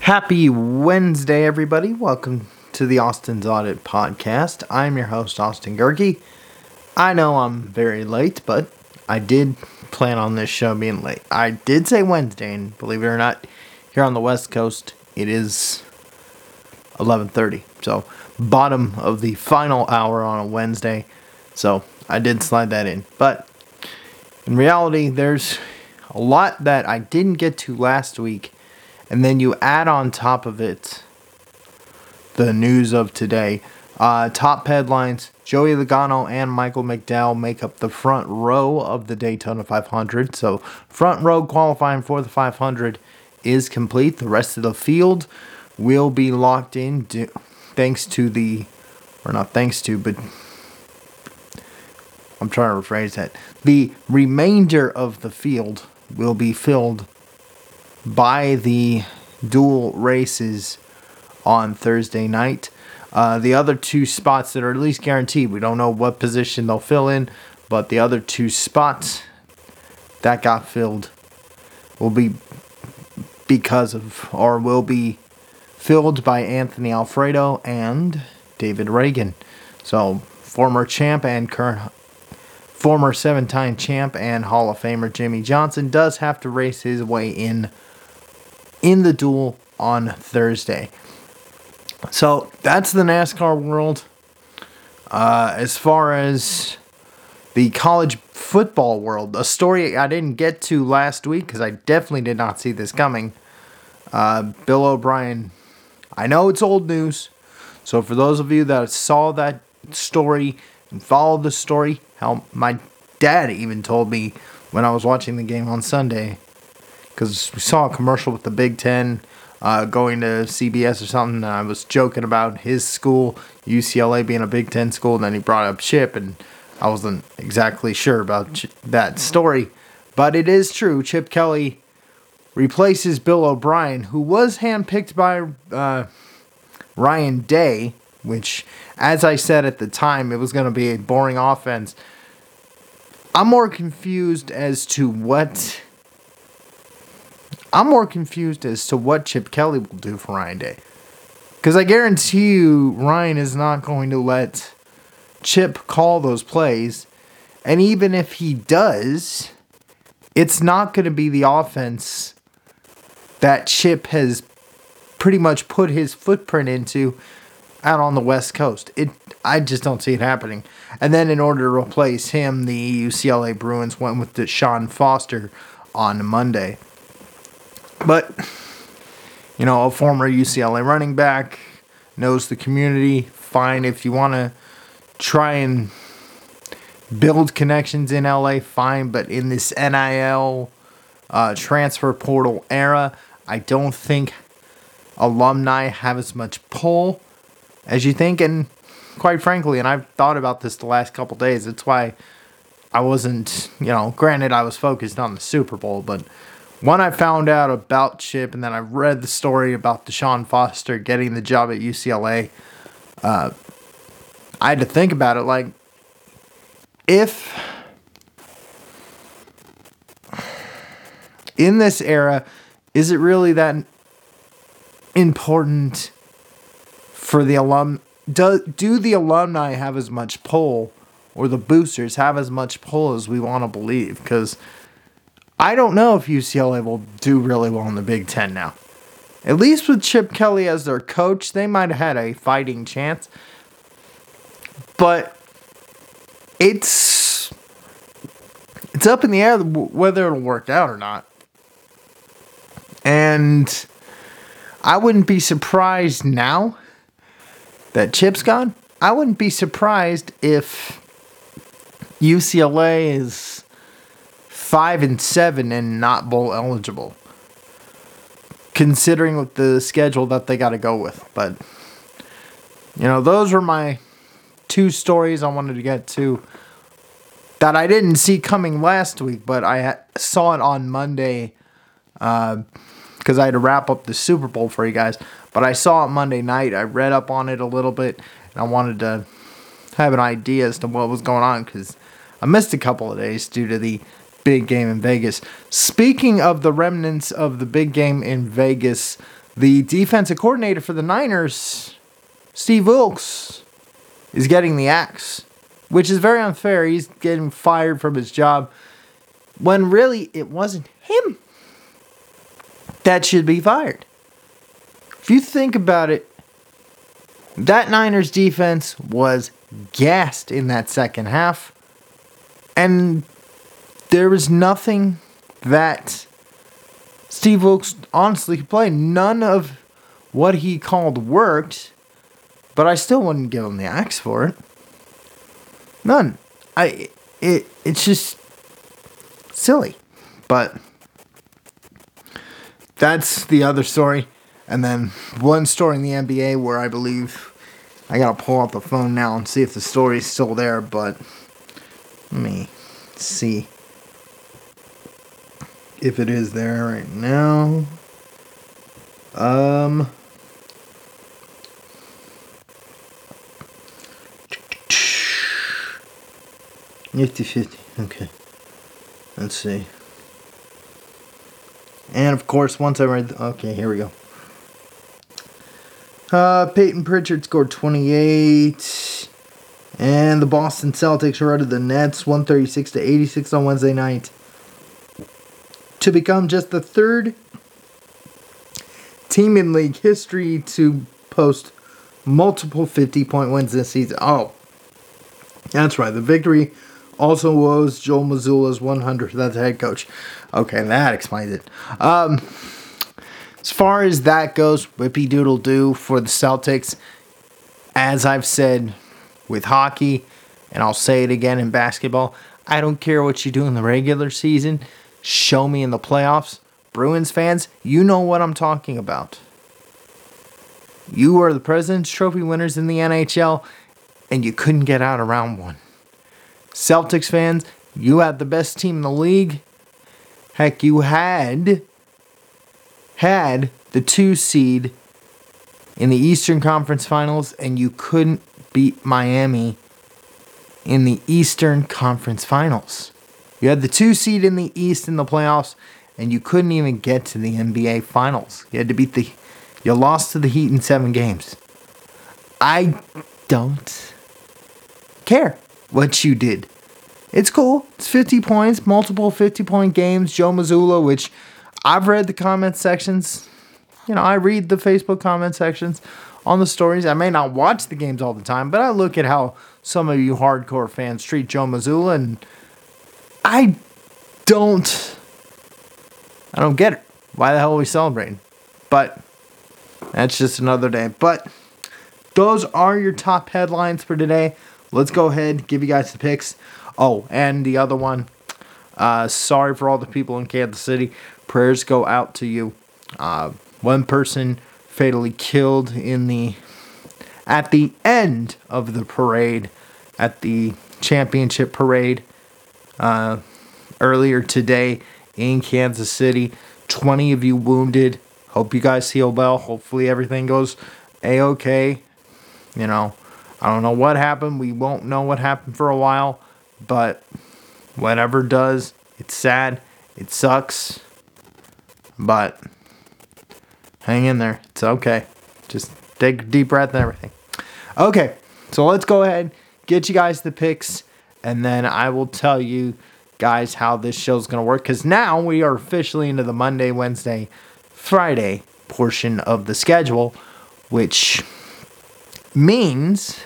Happy Wednesday, everybody. Welcome to the Austin's Audit Podcast. I'm your host, Austin Gehrke. I know I'm very late, but I did plan on this show being late. I did say Wednesday, and believe it or not, here on the West Coast, it is 11:30. So, bottom of the final hour on a Wednesday. So, I did slide that in. But in reality, there's a lot that I didn't get to last week and then you add on top of it the news of today. Uh, top headlines Joey Logano and Michael McDowell make up the front row of the Daytona 500. So, front row qualifying for the 500 is complete. The rest of the field will be locked in do, thanks to the, or not thanks to, but I'm trying to rephrase that. The remainder of the field will be filled by the dual races on Thursday night. Uh, the other two spots that are at least guaranteed, we don't know what position they'll fill in, but the other two spots that got filled will be because of, or will be filled by Anthony Alfredo and David Ragan. So, former champ and current former seven-time champ and Hall of Famer Jimmie Johnson does have to race his way in in the duel on Thursday. So that's the NASCAR world. Uh, as far as the college football world, a story I didn't get to last week because I definitely did not see this coming. Uh, Bill O'Brien, I know it's old news. So for those of you that saw that story and followed the story, how my dad even told me when I was watching the game on Sunday, because we saw a commercial with the Big Ten uh, going to CBS or something. I was joking about his school, UCLA, being a Big Ten school. And then he brought up Chip, and I wasn't exactly sure about that story. But it is true. Chip Kelly replaces Bill O'Brien, who was handpicked by uh, Ryan Day, which, as I said at the time, it was going to be a boring offense. I'm more confused as to what I'm more confused as to what Chip Kelly will do for Ryan Day. Because I guarantee you, Ryan is not going to let Chip call those plays. And even if he does, it's not going to be the offense that Chip has pretty much put his footprint into out on the West Coast. It I just don't see it happening. And then in order to replace him, the UCLA Bruins went with Deshaun Foster on Monday. But, you know, a former UCLA running back knows the community. Fine if you want to try and build connections in LA, fine. But in this NIL uh, transfer portal era, I don't think alumni have as much pull as you think. And quite frankly, and I've thought about this the last couple days, that's why I wasn't, you know, granted, I was focused on the Super Bowl, but when I found out about Chip and then I read the story about Deshaun Foster getting the job at UCLA, uh, I had to think about it. Like, if in this era, is it really that important for the alum? Do, do the alumni have as much pull, or the boosters have as much pull as we want to believe? Because I don't know if UCLA will do really well in the Big Ten now. At least with Chip Kelly as their coach, they might have had a fighting chance. But it's it's up in the air whether it'll work out or not. And I wouldn't be surprised now that Chip's gone. I wouldn't be surprised if UCLA is five and seven and not bowl eligible. Considering with the schedule that they got to go with, but you know those were my two stories I wanted to get to that I didn't see coming last week, but I saw it on Monday because uh, I had to wrap up the Super Bowl for you guys. But I saw it Monday night. I read up on it a little bit, and I wanted to have an idea as to what was going on because I missed a couple of days due to the big game in Vegas. Speaking of the remnants of the big game in Vegas, The defensive coordinator for the Niners, Steve Wilks, is getting the axe, which is very unfair. He's getting fired from his job when really it wasn't him that should be fired. If you think about it, that Niners defense was gassed in that second half. And there was nothing that Steve Wilks honestly could play. None of what he called worked, but I still wouldn't give him the axe for it. None. I it it's just silly. But that's the other story. And then one story in the NBA where I believe I gotta pull out the phone now and see if the story is still there, but let me see if it is there right now. Um. Nifty 50. Okay. Let's see. And of course, once I read. Okay, here we go. Uh, Payton Pritchard scored 28. And the Boston Celtics routed the Nets 136 to 86 on Wednesday night to become just the third team in league history to post multiple 50 point wins this season. Oh, that's right. The victory also was Joel Mazzulla's 100th as head coach. Okay, that explains it. Um, as far as that goes, whippy doodle do for the Celtics. As I've said with hockey, and I'll say it again in basketball, I don't care what you do in the regular season. Show me in the playoffs. Bruins fans, you know what I'm talking about. You are the President's Trophy winners in the NHL, and you couldn't get out of round one. Celtics fans, you had the best team in the league. Heck, you had had the two seed in the Eastern Conference Finals, and you couldn't beat Miami in the Eastern Conference Finals. You had the two seed in the East in the playoffs, and you couldn't even get to the NBA Finals. You had to beat the. You lost to the Heat in seven games. I don't care what you did. It's cool. It's 50 points, multiple 50 point games. Joe Mazzulla, which I've read the comment sections. You know, I read the Facebook comment sections on the stories. I may not watch the games all the time, but I look at how some of you hardcore fans treat Joe Mazzulla, and I don't. I don't get it. Why the hell are we celebrating? But that's just another day. But those are your top headlines for today. Let's go ahead give you guys the picks. Oh, and the other one. Uh, sorry for all the people in Kansas City prayers go out to you. Uh, one person fatally killed in the at the end of the parade at the championship parade uh, earlier today in Kansas City. 20 of you wounded. Hope you guys heal well. Hopefully everything goes a okay. You know, I don't know what happened. We won't know what happened for a while, but whatever does, it's sad. It sucks. But hang in there. It's okay. Just take a deep breath and everything. Okay, so let's go ahead, get you guys the picks, and then I will tell you guys how this show's going to work. Because now we are officially into the Monday, Wednesday, Friday portion of the schedule, which means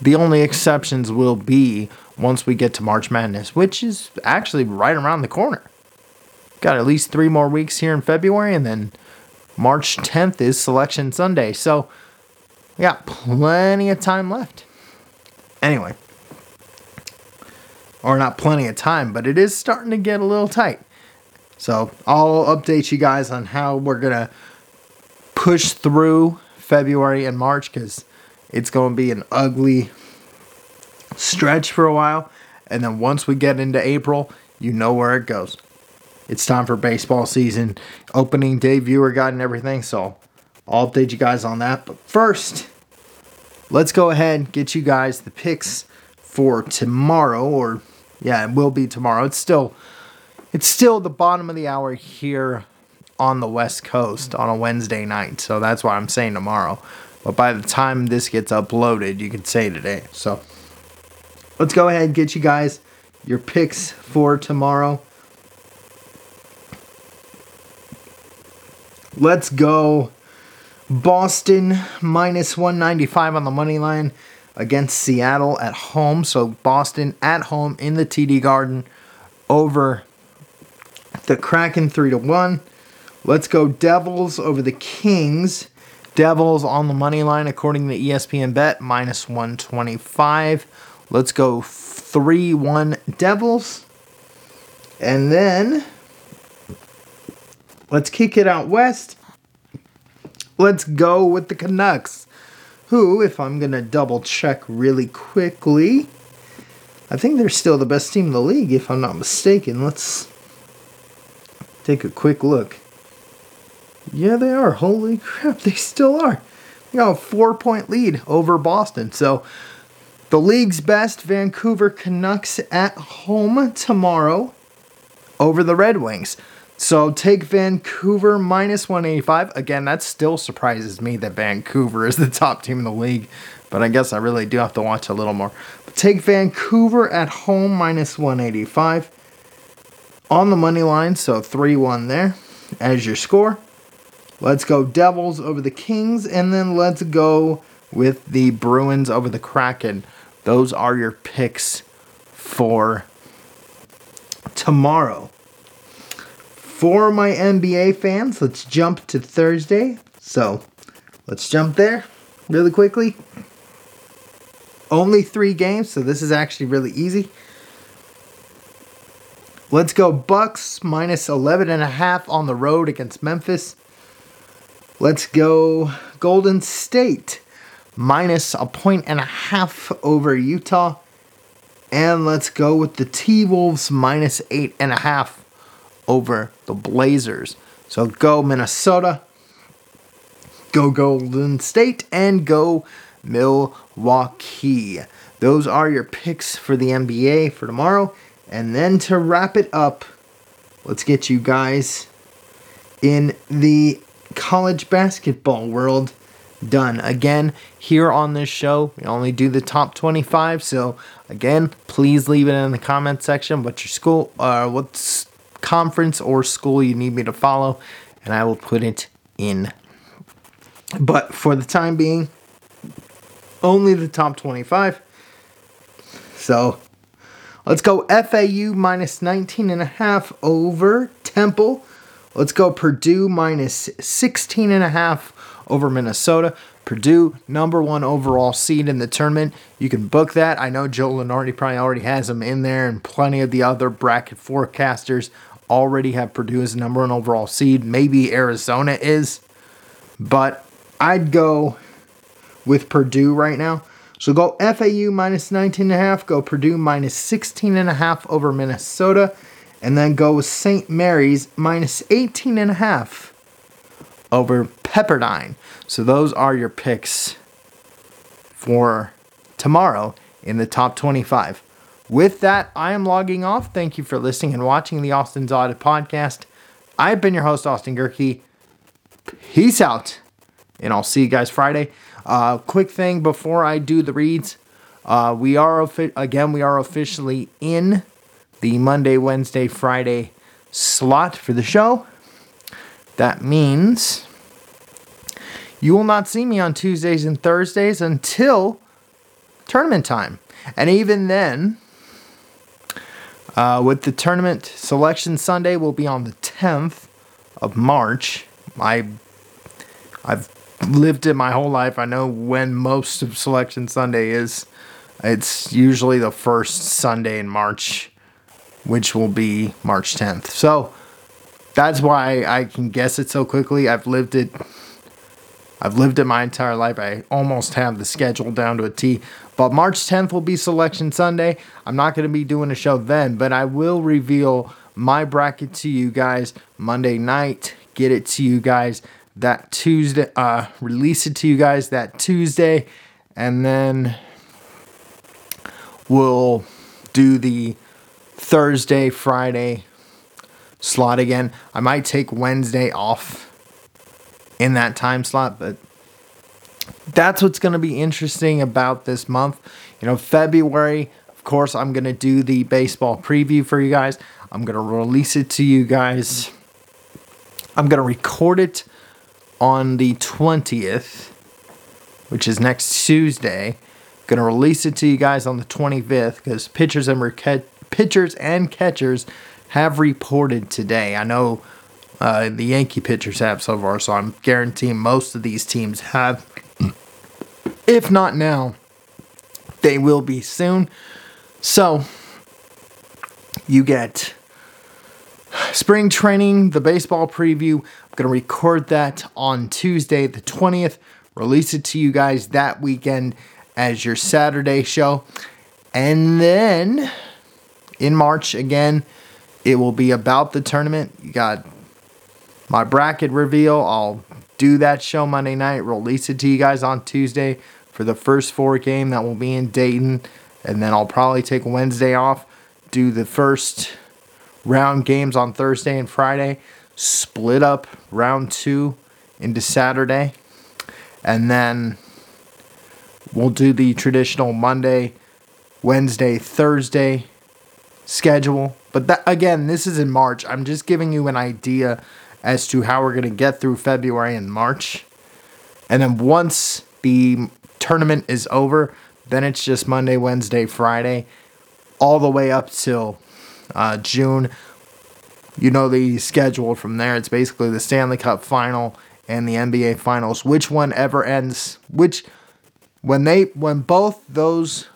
the only exceptions will be once we get to March Madness, which is actually right around the corner. Got at least three more weeks here in February, and then March 10th is Selection Sunday. So we got plenty of time left. Anyway, or not plenty of time, but it is starting to get a little tight. So I'll update you guys on how we're to push through February and March because it's to be an ugly stretch for a while. And then once we get into April, you know where it goes it's time for baseball season, opening day viewer guide and everything. So I'll update you guys on that. But first, let's go ahead and get you guys the picks for tomorrow, or yeah, it will be tomorrow. It's still it's still the bottom of the hour here on the West Coast on a Wednesday night. So that's why I'm saying tomorrow. But by the time this gets uploaded, you can say today. So let's go ahead and get you guys your picks for tomorrow. Let's go Boston minus 195 on the money line against Seattle at home. So Boston at home in the TD Garden over the Kraken 3 to 1. Let's go Devils over the Kings. Devils on the money line according to ESPN Bet minus 125. Let's go 3 1 Devils. And then let's kick it out west. Let's go with the Canucks, who, if I'm going to double check really quickly, I think they're still the best team in the league, if I'm not mistaken. Let's take a quick look. Yeah, they are. Holy crap, they still are. They got a four point lead over Boston. So the league's best Vancouver Canucks at home tomorrow over the Red Wings. So take Vancouver minus 185. Again, that still surprises me that Vancouver is the top team in the league, but I guess I really do have to watch a little more. But take Vancouver at home minus 185 on the money line, so 3 1 there as your score. Let's go Devils over the Kings, and then let's go with the Bruins over the Kraken. Those are your picks for tomorrow. For my NBA fans, let's jump to Thursday. So let's jump there really quickly. Only three games, so this is actually really easy. Let's go Bucks minus 11 and a half on the road against Memphis. Let's go Golden State minus a point and a half over Utah. And let's go with the T Wolves minus eight and a half over the Blazers. So go Minnesota, go Golden State, and go Milwaukee. Those are your picks for the NBA for tomorrow. And then to wrap it up, let's get you guys in the college basketball world done. Again, here on this show, we only do the top 25. So, again, please leave it in the comment section what your school, uh, what conference or school you need me to follow, and I will put it in. But for the time being, only the top 25. So, let's go FAU minus 19 and a half over Temple. Let's go Purdue minus 16 and a half over Minnesota. Purdue, number one overall seed in the tournament. You can book that. I know Joe Lunardi probably already has them in there, and plenty of the other bracket forecasters already have Purdue as the number one overall seed. Maybe Arizona is, but I'd go with Purdue right now. So go FAU minus 19 and a half, go Purdue minus 16 and a half over Minnesota, and then go with St. Mary's minus 18 and a half over Pepperdine. So those are your picks for tomorrow in the top 25. With that, I am logging off. Thank you for listening and watching the Austin's Audit podcast. I've been your host, Austin Gehrke. Peace out, and I'll see you guys Friday. Uh, quick thing before I do the reads, uh, we are again we are officially in the Monday, Wednesday, Friday slot for the show. That means you will not see me on Tuesdays and Thursdays until tournament time. And even then, uh, with the tournament selection Sunday will be on the 10th of March. I I've lived it my whole life. I know when most of selection Sunday is. It's usually the first Sunday in March, which will be March 10th. So that's why I can guess it so quickly. I've lived it I've lived it my entire life. I almost have the schedule down to a T. But March 10th will be Selection Sunday. I'm not going to be doing a show then, but I will reveal my bracket to you guys Monday night. Get it to you guys that Tuesday. Uh, release it to you guys that Tuesday, and then we'll do the Thursday, Friday slot again. I might take Wednesday off in that time slot, but that's what's going to be interesting about this month. You know, February, of course, I'm going to do the baseball preview for you guys. I'm going to release it to you guys. I'm going to record it on the 20th, which is next Tuesday. Going to release it to you guys on the 25th because pitchers and pitchers and catchers have reported today. I know uh, the Yankee pitchers have so far, so I'm guaranteeing most of these teams have. If not now, they will be soon. So, you get spring training, the baseball preview. I'm going to record that on Tuesday, the 20th, release it to you guys that weekend as your Saturday show. And then in March, again, it will be about the tournament. You got my bracket reveal. I'll do that show Monday night, release it to you guys on Tuesday for the first four game that will be in Dayton. And then I'll probably take Wednesday off, do the first round games on Thursday and Friday, split up round two into Saturday, and then we'll do the traditional Monday, Wednesday, Thursday schedule. But that, again, this is in March. I'm just giving you an idea as to how we're going to get through February and March. And then once the tournament is over, then it's just Monday, Wednesday, Friday, all the way up till uh, June. You know the schedule from there. It's basically the Stanley Cup final and the NBA finals. Which one ever ends? Which when they when both those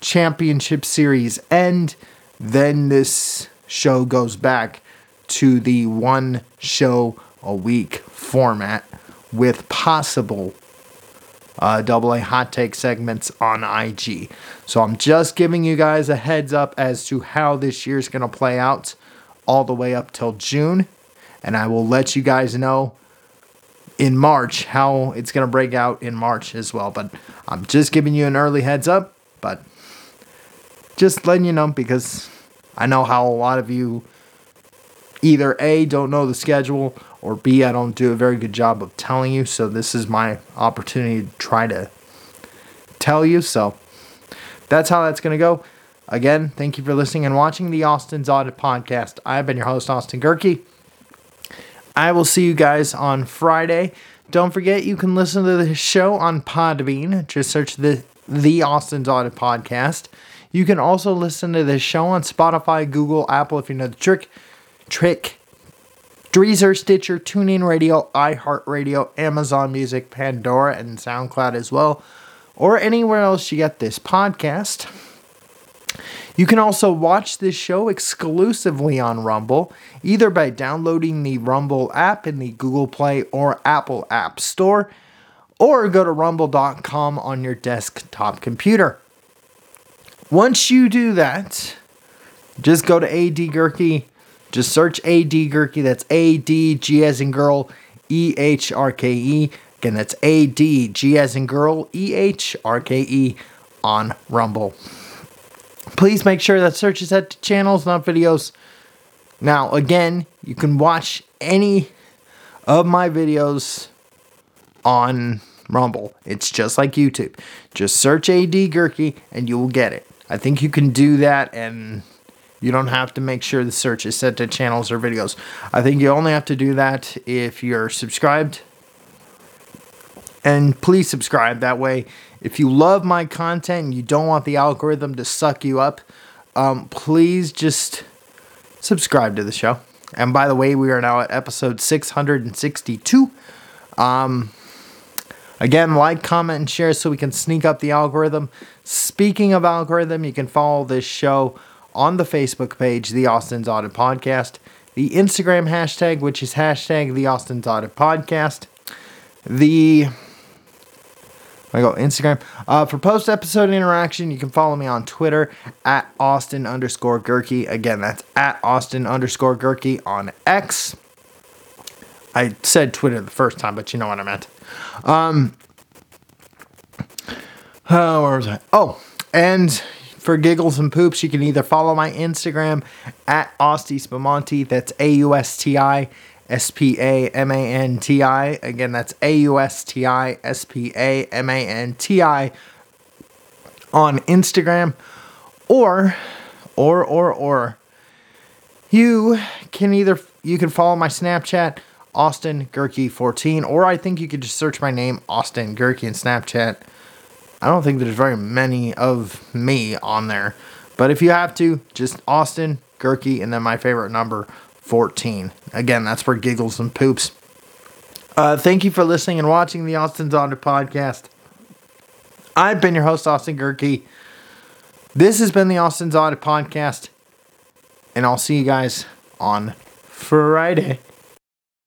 championship series end, then this show goes back to the one show a week format with possible uh, double A hot take segments on IG. So I'm just giving you guys a heads up as to how this year's going to play out all the way up till June. And I will let you guys know in March how it's going to break out in March as well. But I'm just giving you an early heads up. But just letting you know because I know how a lot of you either A, don't know the schedule, or B, I don't do a very good job of telling you. So this is my opportunity to try to tell you. So that's how that's going to go. Again, thank you for listening and watching the Austin's Audit Podcast. I've been your host, Austin Gehrke. I will see you guys on Friday. Don't forget you can listen to the show on Podbean. Just search the the Austin's Audit Podcast. You can also listen to the show on Spotify, Google, Apple if you know the trick. Trick Deezer, Stitcher, TuneIn Radio, iHeartRadio, Amazon Music, Pandora, and SoundCloud as well, or anywhere else you get this podcast. You can also watch this show exclusively on Rumble, either by downloading the Rumble app in the Google Play or Apple App Store, or go to rumble.com on your desktop computer. Once you do that, just go to AD Gehrke just search AD Gehrke. That's A D G as in girl, E H R K E. Again, that's A D G as in girl, E H R K E on Rumble. Please make sure that search is set to channels, not videos. Now, again, you can watch any of my videos on Rumble. It's just like YouTube. Just search AD Gehrke and you will get it. I think you can do that and you don't have to make sure the search is set to channels or videos. I think you only have to do that if you're subscribed. And please subscribe. That way, if you love my content and you don't want the algorithm to suck you up, um, please just subscribe to the show. And by the way, we are now at episode 662. Um, again, like, comment, and share so we can sneak up the algorithm. Speaking of algorithm, you can follow this show on the Facebook page, The Austin's Audit Podcast, the Instagram hashtag, which is hashtag The Austin's Audit Podcast, the I go Instagram. Uh, for post episode interaction, you can follow me on Twitter at Austin underscore Gehrke. Again, that's at Austin underscore Gehrke on X. I said Twitter the first time, but you know what I meant. Um, uh, where was I? Oh, and for giggles and poops, you can either follow my Instagram at Austi Spamanti. That's A U S T I S P A M A N T I. Again, that's A U S T I S P A M A N T I on Instagram. Or, or, or, or, you can either you can follow my Snapchat Austin Gehrke 14 or I think you could just search my name Austin Gehrke in Snapchat. I don't think there's very many of me on there. But if you have to, just Austin Gehrke and then my favorite number 14. Again, that's for giggles and poops. Uh, thank you for listening and watching the Austin's Audit podcast. I've been your host, Austin Gehrke. This has been the Austin's Audit podcast. And I'll see you guys on Friday.